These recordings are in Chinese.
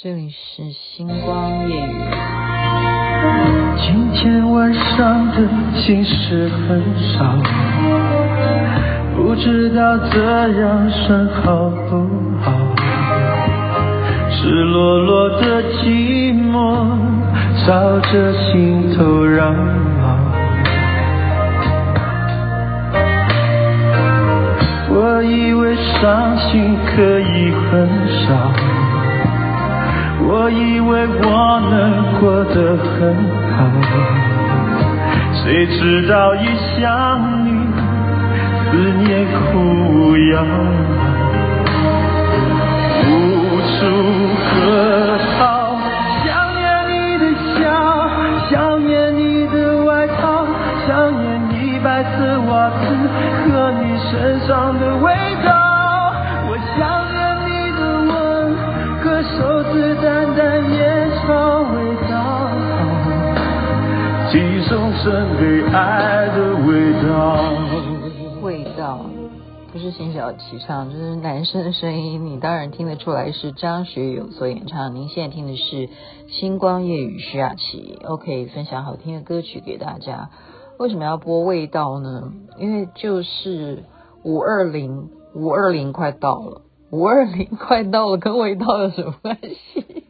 这里是星光夜语。今天晚上的心事很少，不知道这样算好不好？赤裸裸的寂寞，朝着心头绕。我以为伤心可以很少。我以为我能过得很好，谁知道一想你，思念苦药，爱的味道，味道不是辛晓琪唱，就是男生的声音，你当然听得出来是张学友所演唱。您现在听的是《星光夜雨》徐雅琪，OK，分享好听的歌曲给大家。为什么要播味道呢？因为就是五二零，五二零快到了，五二零快到了，跟味道有什么关系？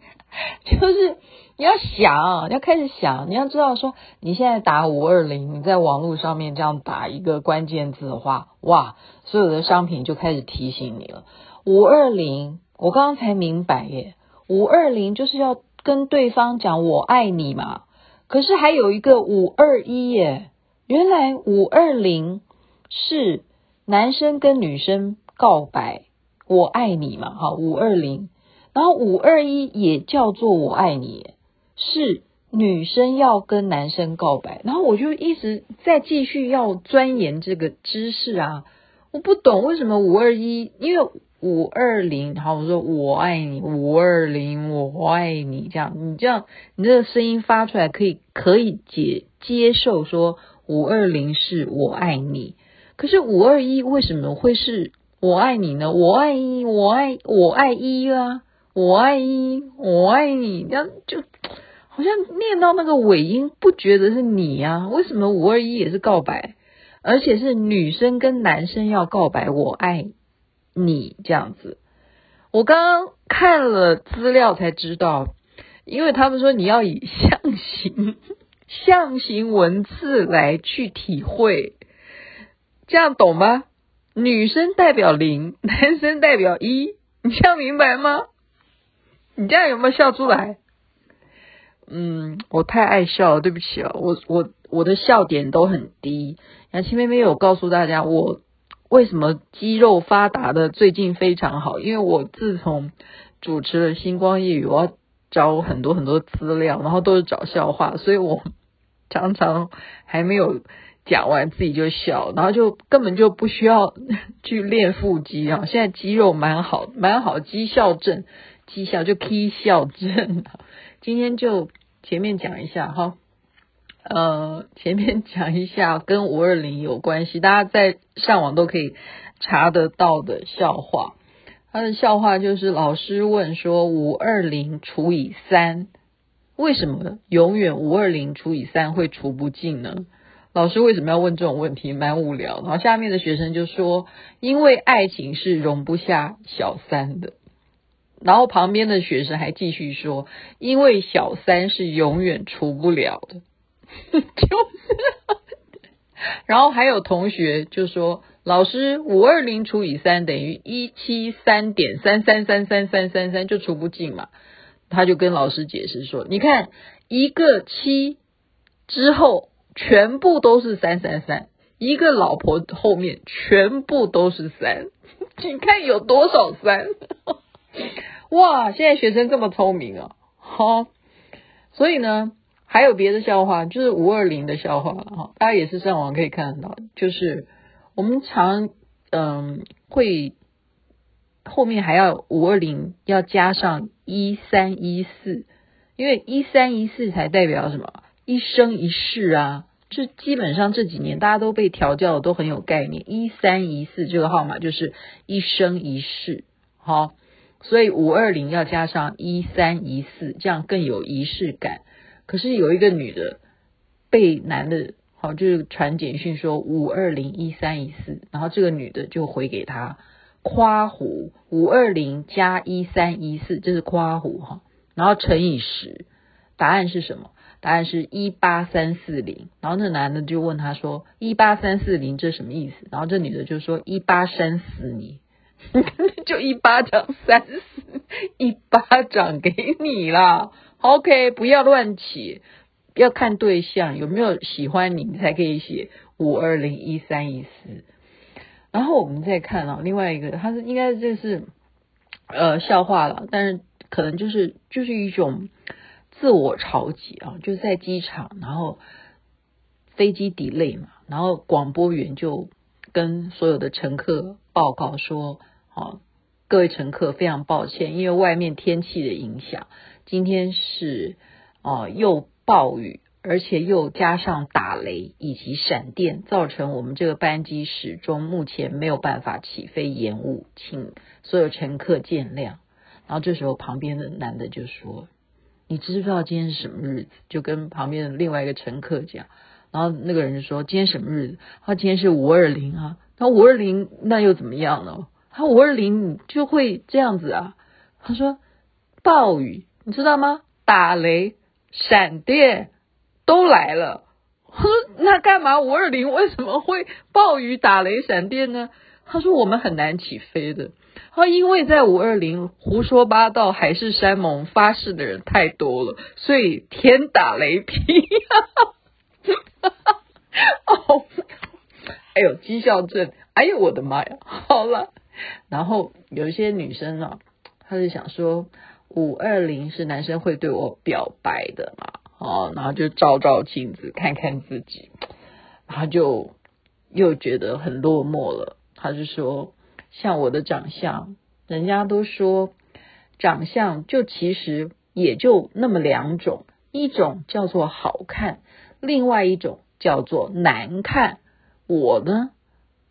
就是。你要想，你要开始想，你要知道说，你现在打五二零，你在网络上面这样打一个关键字的话，哇，所有的商品就开始提醒你了。五二零，我刚刚才明白耶，五二零就是要跟对方讲我爱你嘛。可是还有一个五二一耶，原来五二零是男生跟女生告白我爱你嘛，好，五二零，然后五二一也叫做我爱你。是女生要跟男生告白，然后我就一直在继续要钻研这个知识啊！我不懂为什么五二一，因为五二零，好，我说我爱你，五二零我爱你，这样你这样你这个声音发出来可以可以接接受说五二零是我爱你，可是五二一为什么会是我爱你呢？我爱一，我爱我爱一啊，我爱一，我爱你，这样就。好像念到那个尾音，不觉得是你呀？为什么五二一也是告白，而且是女生跟男生要告白，我爱你这样子？我刚刚看了资料才知道，因为他们说你要以象形 象形文字来去体会，这样懂吗？女生代表零，男生代表一，你这样明白吗？你这样有没有笑出来？嗯，我太爱笑了，对不起啊，我我我的笑点都很低。雅琪妹妹有告诉大家，我为什么肌肉发达的最近非常好，因为我自从主持了星光夜语，我要找很多很多资料，然后都是找笑话，所以我常常还没有讲完自己就笑，然后就根本就不需要去练腹肌啊。现在肌肉蛮好，蛮好，肌笑症，肌笑就 K 笑症。今天就前面讲一下哈，呃，前面讲一下跟五二零有关系，大家在上网都可以查得到的笑话。他的笑话就是老师问说五二零除以三，为什么永远五二零除以三会除不尽呢？老师为什么要问这种问题？蛮无聊。然后下面的学生就说，因为爱情是容不下小三的。然后旁边的学生还继续说，因为小三是永远除不了的，就是。然后还有同学就说，老师五二零除以三等于一七三点三三三三三三三，就除不尽嘛。他就跟老师解释说，你看一个七之后全部都是三三三，一个老婆后面全部都是三，你看有多少三？哇，现在学生这么聪明啊！好，所以呢，还有别的笑话，就是五二零的笑话哈，大家也是上网可以看得到，就是我们常嗯会后面还要五二零要加上一三一四，因为一三一四才代表什么？一生一世啊！就基本上这几年大家都被调教的都很有概念，一三一四这个号码就是一生一世，好。所以五二零要加上一三一四，这样更有仪式感。可是有一个女的被男的，好就是传简讯说五二零一三一四，然后这个女的就回给他夸胡五二零加一三一四，这是夸胡哈，然后乘以十，答案是什么？答案是一八三四零。然后那男的就问他说一八三四零这什么意思？然后这女的就说一八三四你。就一巴掌扇死，一巴掌给你啦。OK，不要乱写，要看对象有没有喜欢你，你才可以写五二零一三一四。然后我们再看啊，另外一个，他是应该这是呃笑话了，但是可能就是就是一种自我嘲讽啊，就是在机场，然后飞机 delay 嘛，然后广播员就跟所有的乘客报告说。哦，各位乘客，非常抱歉，因为外面天气的影响，今天是哦又暴雨，而且又加上打雷以及闪电，造成我们这个班机始终目前没有办法起飞延误，请所有乘客见谅。然后这时候旁边的男的就说：“你知不知道今天是什么日子？”就跟旁边的另外一个乘客讲，然后那个人就说：“今天什么日子？他今天是五二零啊。那五二零那又怎么样呢？”他五二零就会这样子啊？他说暴雨，你知道吗？打雷、闪电都来了。他说那干嘛五二零为什么会暴雨、打雷、闪电呢？他说我们很难起飞的。他因为在五二零胡说八道、海誓山盟、发誓的人太多了，所以天打雷劈。哦，哎呦，讥笑症！哎呦，我的妈呀！好了。然后有一些女生啊，她就想说五二零是男生会对我表白的嘛，哦，然后就照照镜子看看自己，然后就又觉得很落寞了。她就说，像我的长相，人家都说长相就其实也就那么两种，一种叫做好看，另外一种叫做难看。我呢，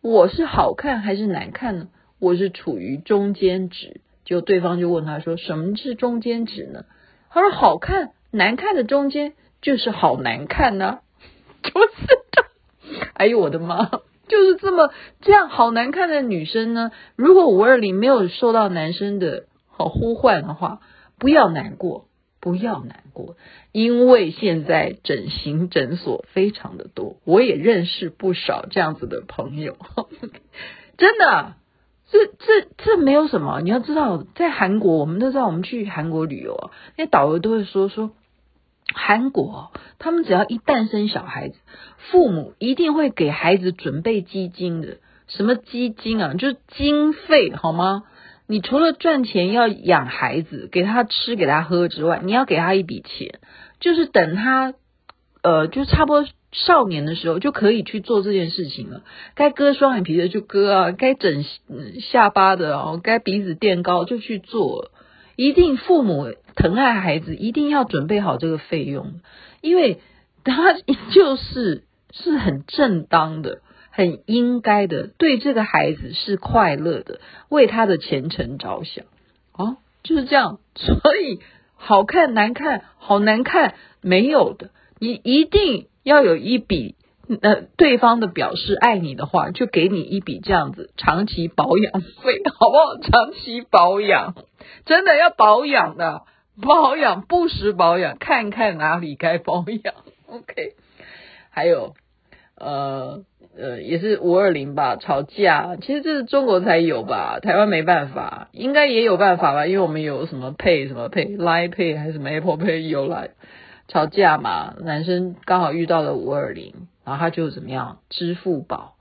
我是好看还是难看呢？我是处于中间值，就对方就问他说：“什么是中间值呢？”他说：“好看难看的中间就是好难看呢。”就是这，哎呦我的妈！就是这么这样好难看的女生呢，如果五二零没有受到男生的好呼唤的话，不要难过，不要难过，因为现在整形诊所非常的多，我也认识不少这样子的朋友，真的。这这这没有什么，你要知道，在韩国，我们都知道，我们去韩国旅游啊，那导游都会说说，韩国他们只要一诞生小孩子，父母一定会给孩子准备基金的，什么基金啊，就是经费好吗？你除了赚钱要养孩子，给他吃给他喝之外，你要给他一笔钱，就是等他，呃，就差不多。少年的时候就可以去做这件事情了，该割双眼皮的就割啊，该整下巴的哦，该鼻子垫高就去做。一定父母疼爱孩子，一定要准备好这个费用，因为他 就是是很正当的、很应该的，对这个孩子是快乐的，为他的前程着想哦，就是这样。所以好看难看，好难看没有的，你一定。要有一笔，呃，对方的表示爱你的话，就给你一笔这样子长期保养费，好不好？长期保养，真的要保养的，保养不时保养，看看哪里该保养。OK，还有，呃呃，也是五二零吧，吵架，其实这是中国才有吧，台湾没办法，应该也有办法吧，因为我们有什么 Pay 什么 Pay，Line Pay 还是什么 Apple Pay 有来。吵架嘛，男生刚好遇到了五二零，然后他就怎么样，支付宝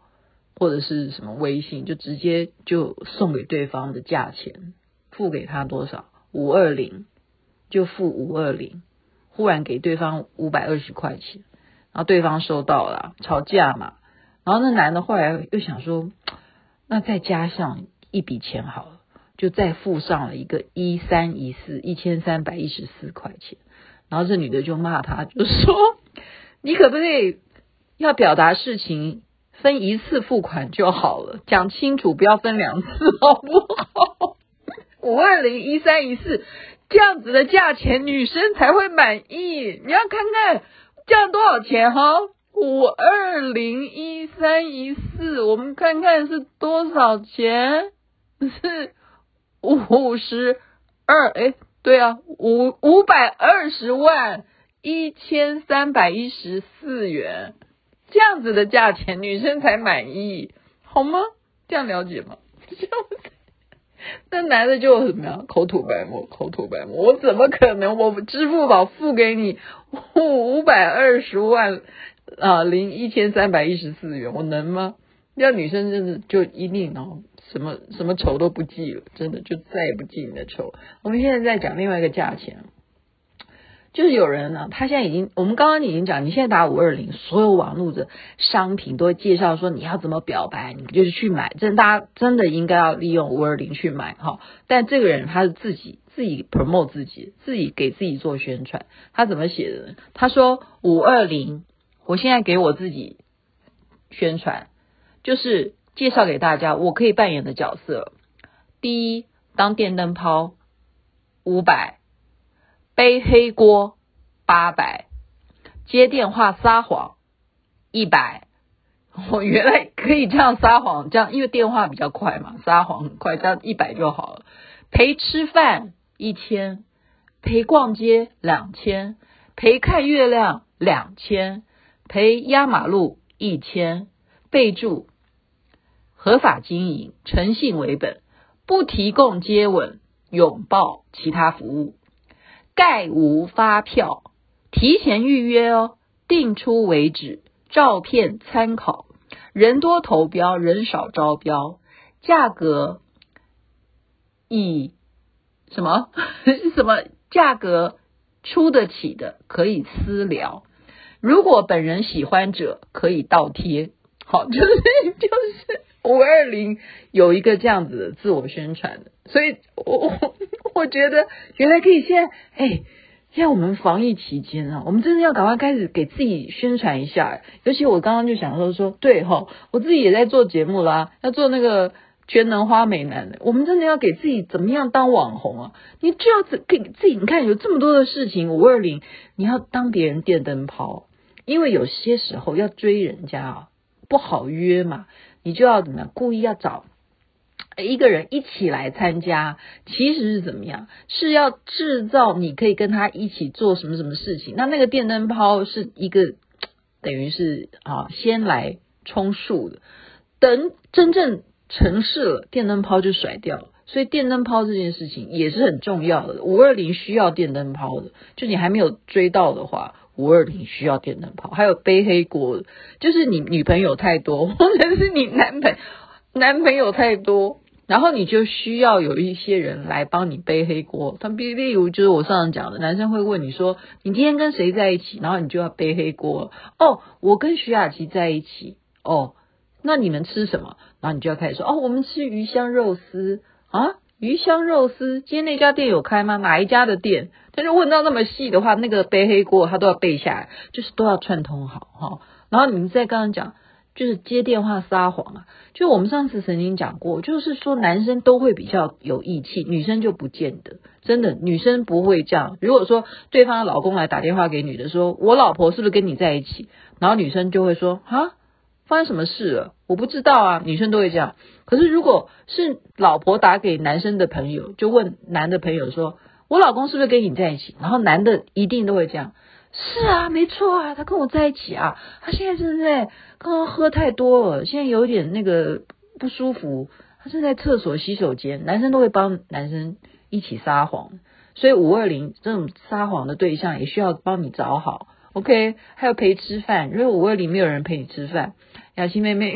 或者是什么微信，就直接就送给对方的价钱，付给他多少？五二零就付五二零，忽然给对方五百二十块钱，然后对方收到了，吵架嘛，然后那男的后来又想说，那再加上一笔钱好了，就再付上了一个一三一四一千三百一十四块钱。然后这女的就骂他，就说：“你可不可以要表达事情分一次付款就好了，讲清楚，不要分两次，好不好？”五二零一三一四这样子的价钱，女生才会满意。你要看看这样多少钱哈？五二零一三一四，我们看看是多少钱？是五十二，哎，对啊，五五百二十万一千三百一十四元，这样子的价钱，女生才满意，好吗？这样了解吗？这样。那男的就怎么样？口吐白沫，口吐白沫。我怎么可能？我支付宝付给你五百二十万啊，零一千三百一十四元，我能吗？要女生真的就一定哦，什么什么仇都不记了，真的就再也不记你的仇。我们现在在讲另外一个价钱。就是有人呢，他现在已经，我们刚刚已经讲，你现在打五二零，所有网络的商品都会介绍说你要怎么表白，你就是去买，真大家真的应该要利用五二零去买哈。但这个人他是自己自己 promote 自己，自己给自己做宣传，他怎么写的呢？他说五二零，我现在给我自己宣传，就是介绍给大家我可以扮演的角色。第一，当电灯泡，五百。背黑锅八百，接电话撒谎一百。我原来可以这样撒谎，这样因为电话比较快嘛，撒谎很快，这样一百就好了。陪吃饭一千，陪逛街两千，陪看月亮两千，陪压马路一千。备注：合法经营，诚信为本，不提供接吻、拥抱其他服务。概无发票，提前预约哦，订出为止，照片参考，人多投标，人少招标，价格以什么 什么价格出得起的可以私聊，如果本人喜欢者可以倒贴，好，就是 就是五二零有一个这样子的自我宣传的，所以我我。我觉得原来可以现在，哎，现在我们防疫期间啊，我们真的要赶快开始给自己宣传一下。尤其我刚刚就想说说，对哈，我自己也在做节目啦，要做那个全能花美男的。我们真的要给自己怎么样当网红啊？你就要给自己，你看有这么多的事情，五二零，你要当别人电灯泡，因为有些时候要追人家啊，不好约嘛，你就要怎么样，故意要找。一个人一起来参加，其实是怎么样？是要制造你可以跟他一起做什么什么事情。那那个电灯泡是一个，等于是啊，先来充数的。等真正成事了，电灯泡就甩掉了。所以电灯泡这件事情也是很重要的。五二零需要电灯泡的，就你还没有追到的话，五二零需要电灯泡。还有背黑锅，就是你女朋友太多，或者是你男朋男朋友太多。然后你就需要有一些人来帮你背黑锅，他比例如就是我上次讲的，男生会问你说，你今天跟谁在一起，然后你就要背黑锅。哦，我跟徐雅琪在一起。哦，那你们吃什么？然后你就要开始说，哦，我们吃鱼香肉丝啊，鱼香肉丝。今天那家店有开吗？哪一家的店？他就问到那么细的话，那个背黑锅他都要背下来，就是都要串通好哈。然后你们再刚刚讲。就是接电话撒谎啊！就我们上次曾经讲过，就是说男生都会比较有义气，女生就不见得。真的，女生不会这样。如果说对方的老公来打电话给女的，说我老婆是不是跟你在一起？然后女生就会说啊，发生什么事了？我不知道啊。女生都会这样。可是如果是老婆打给男生的朋友，就问男的朋友说，我老公是不是跟你在一起？然后男的一定都会这样。是啊，没错啊，他跟我在一起啊。他现在正在刚刚喝太多了，现在有点那个不舒服。他正在厕所洗手间，男生都会帮男生一起撒谎，所以五二零这种撒谎的对象也需要帮你找好。OK，还有陪吃饭，因为五二零没有人陪你吃饭。雅琪妹妹，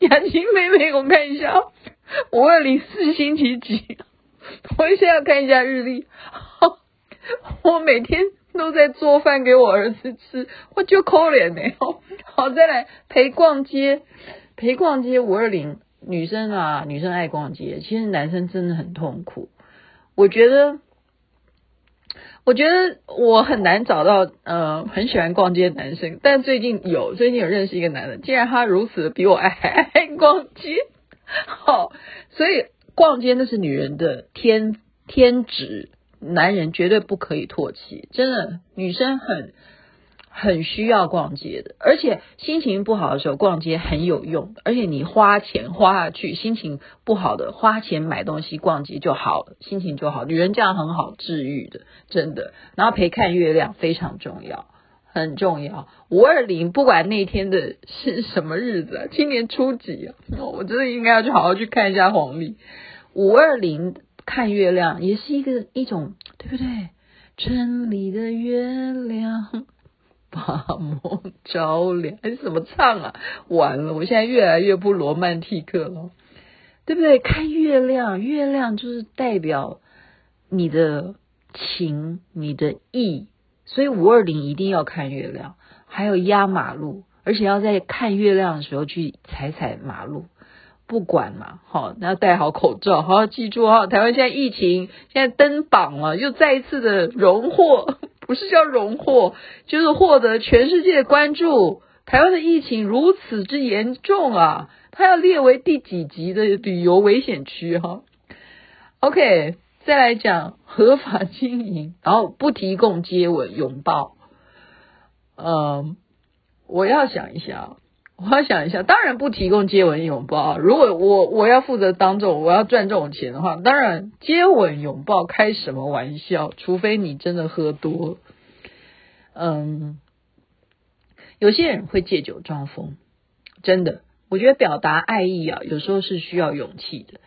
雅琪妹妹，我看一下，五二零是星期几？我现在要看一下日历。我每天。都在做饭给我儿子吃，我就可怜呢。好，再来陪逛街，陪逛街五二零，女生啊，女生爱逛街，其实男生真的很痛苦。我觉得，我觉得我很难找到呃很喜欢逛街的男生，但最近有，最近有认识一个男的，既然他如此的比我爱 还爱逛街，好，所以逛街那是女人的天天职，男人绝对不可以唾弃。真的，女生很很需要逛街的，而且心情不好的时候逛街很有用。而且你花钱花下去，心情不好的花钱买东西逛街就好了，心情就好。女人这样很好治愈的，真的。然后陪看月亮非常重要。很重要，五二零不管那天的是什么日子啊，今年初几啊，我真的应该要去好好去看一下黄历。五二零看月亮也是一个一种，对不对？城里的月亮把梦照亮，还是怎么唱啊？完了，我现在越来越不罗曼蒂克了，对不对？看月亮，月亮就是代表你的情，你的意。所以五二零一定要看月亮，还有压马路，而且要在看月亮的时候去踩踩马路，不管嘛，好，那要戴好口罩，好，好记住哈。台湾现在疫情现在登榜了，又再一次的荣获，不是叫荣获，就是获得全世界关注。台湾的疫情如此之严重啊，它要列为第几级的旅游危险区哈？OK。再来讲合法经营，然后不提供接吻、拥抱。嗯，我要想一想，我想一下。当然不提供接吻、拥抱。如果我我要负责当这种，我要赚这种钱的话，当然接吻、拥抱开什么玩笑？除非你真的喝多。嗯，有些人会借酒装疯，真的。我觉得表达爱意啊，有时候是需要勇气的。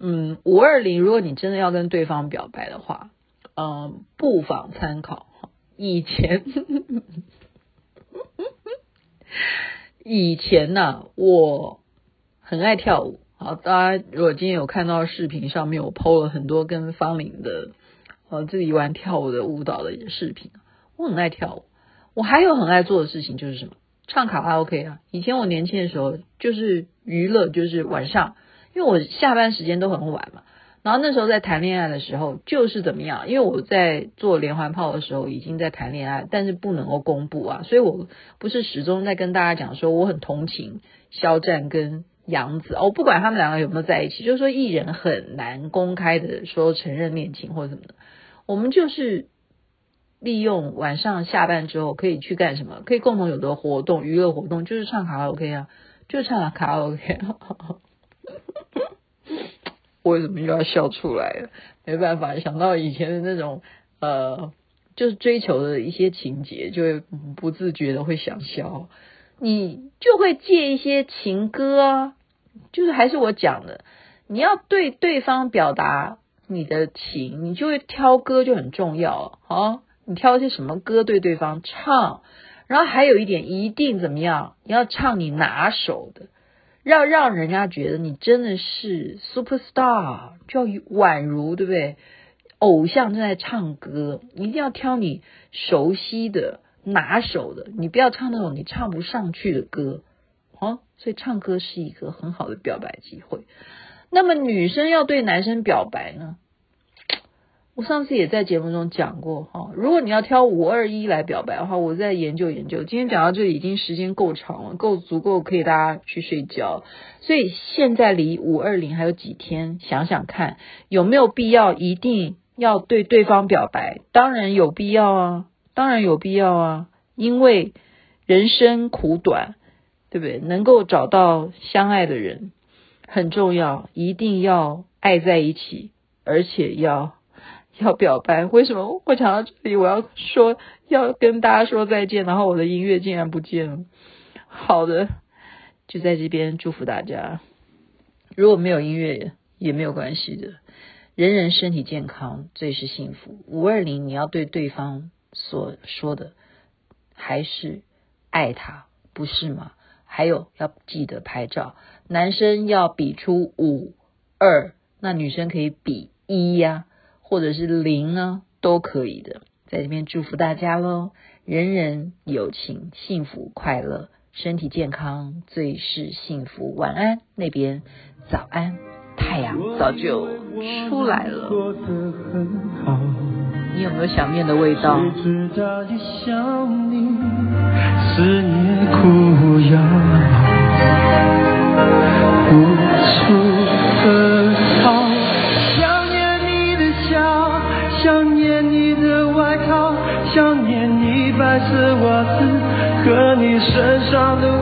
嗯，五二零，如果你真的要跟对方表白的话，嗯，不妨参考。以前，以前呢、我很爱跳舞。好，大家如果今天有看到视频上面，我 PO 了很多跟方龄的呃自己玩跳舞的舞蹈的视频。我很爱跳舞，我还有很爱做的事情就是什么？唱卡拉 OK 啊。以前我年轻的时候，就是娱乐，就是晚上。因为我下班时间都很晚嘛，然后那时候在谈恋爱的时候就是怎么样？因为我在做连环炮的时候已经在谈恋爱，但是不能够公布啊，所以我不是始终在跟大家讲说我很同情肖战跟杨紫哦，不管他们两个有没有在一起，就是说艺人很难公开的说承认恋情或者什么的，我们就是利用晚上下班之后可以去干什么？可以共同有的活动娱乐活动就是唱卡拉 OK 啊，就唱卡拉 OK。我 为什么又要笑出来了？没办法，想到以前的那种呃，就是追求的一些情节，就会不自觉的会想笑。你就会借一些情歌啊，就是还是我讲的，你要对对方表达你的情，你就会挑歌就很重要啊。你挑一些什么歌对对方唱，然后还有一点一定怎么样，你要唱你拿手的。要让人家觉得你真的是 super star，就要宛如对不对？偶像正在唱歌，一定要挑你熟悉的、拿手的，你不要唱那种你唱不上去的歌，啊，所以唱歌是一个很好的表白机会。那么女生要对男生表白呢？我上次也在节目中讲过哈，如果你要挑五二一来表白的话，我再研究研究。今天讲到这里已经时间够长了，够足够可以大家去睡觉。所以现在离五二零还有几天，想想看有没有必要一定要对对方表白？当然有必要啊，当然有必要啊，因为人生苦短，对不对？能够找到相爱的人很重要，一定要爱在一起，而且要。要表白？为什么我讲到这里，我要说要跟大家说再见，然后我的音乐竟然不见了。好的，就在这边祝福大家。如果没有音乐也没有关系的，人人身体健康最是幸福。五二零，你要对对方所说的还是爱他，不是吗？还有要记得拍照，男生要比出五二，那女生可以比一呀。或者是零呢，都可以的，在这边祝福大家喽！人人有情，幸福快乐，身体健康最是幸福。晚安那边，早安，太阳早就出来了。你有没有想念的味道？还身上的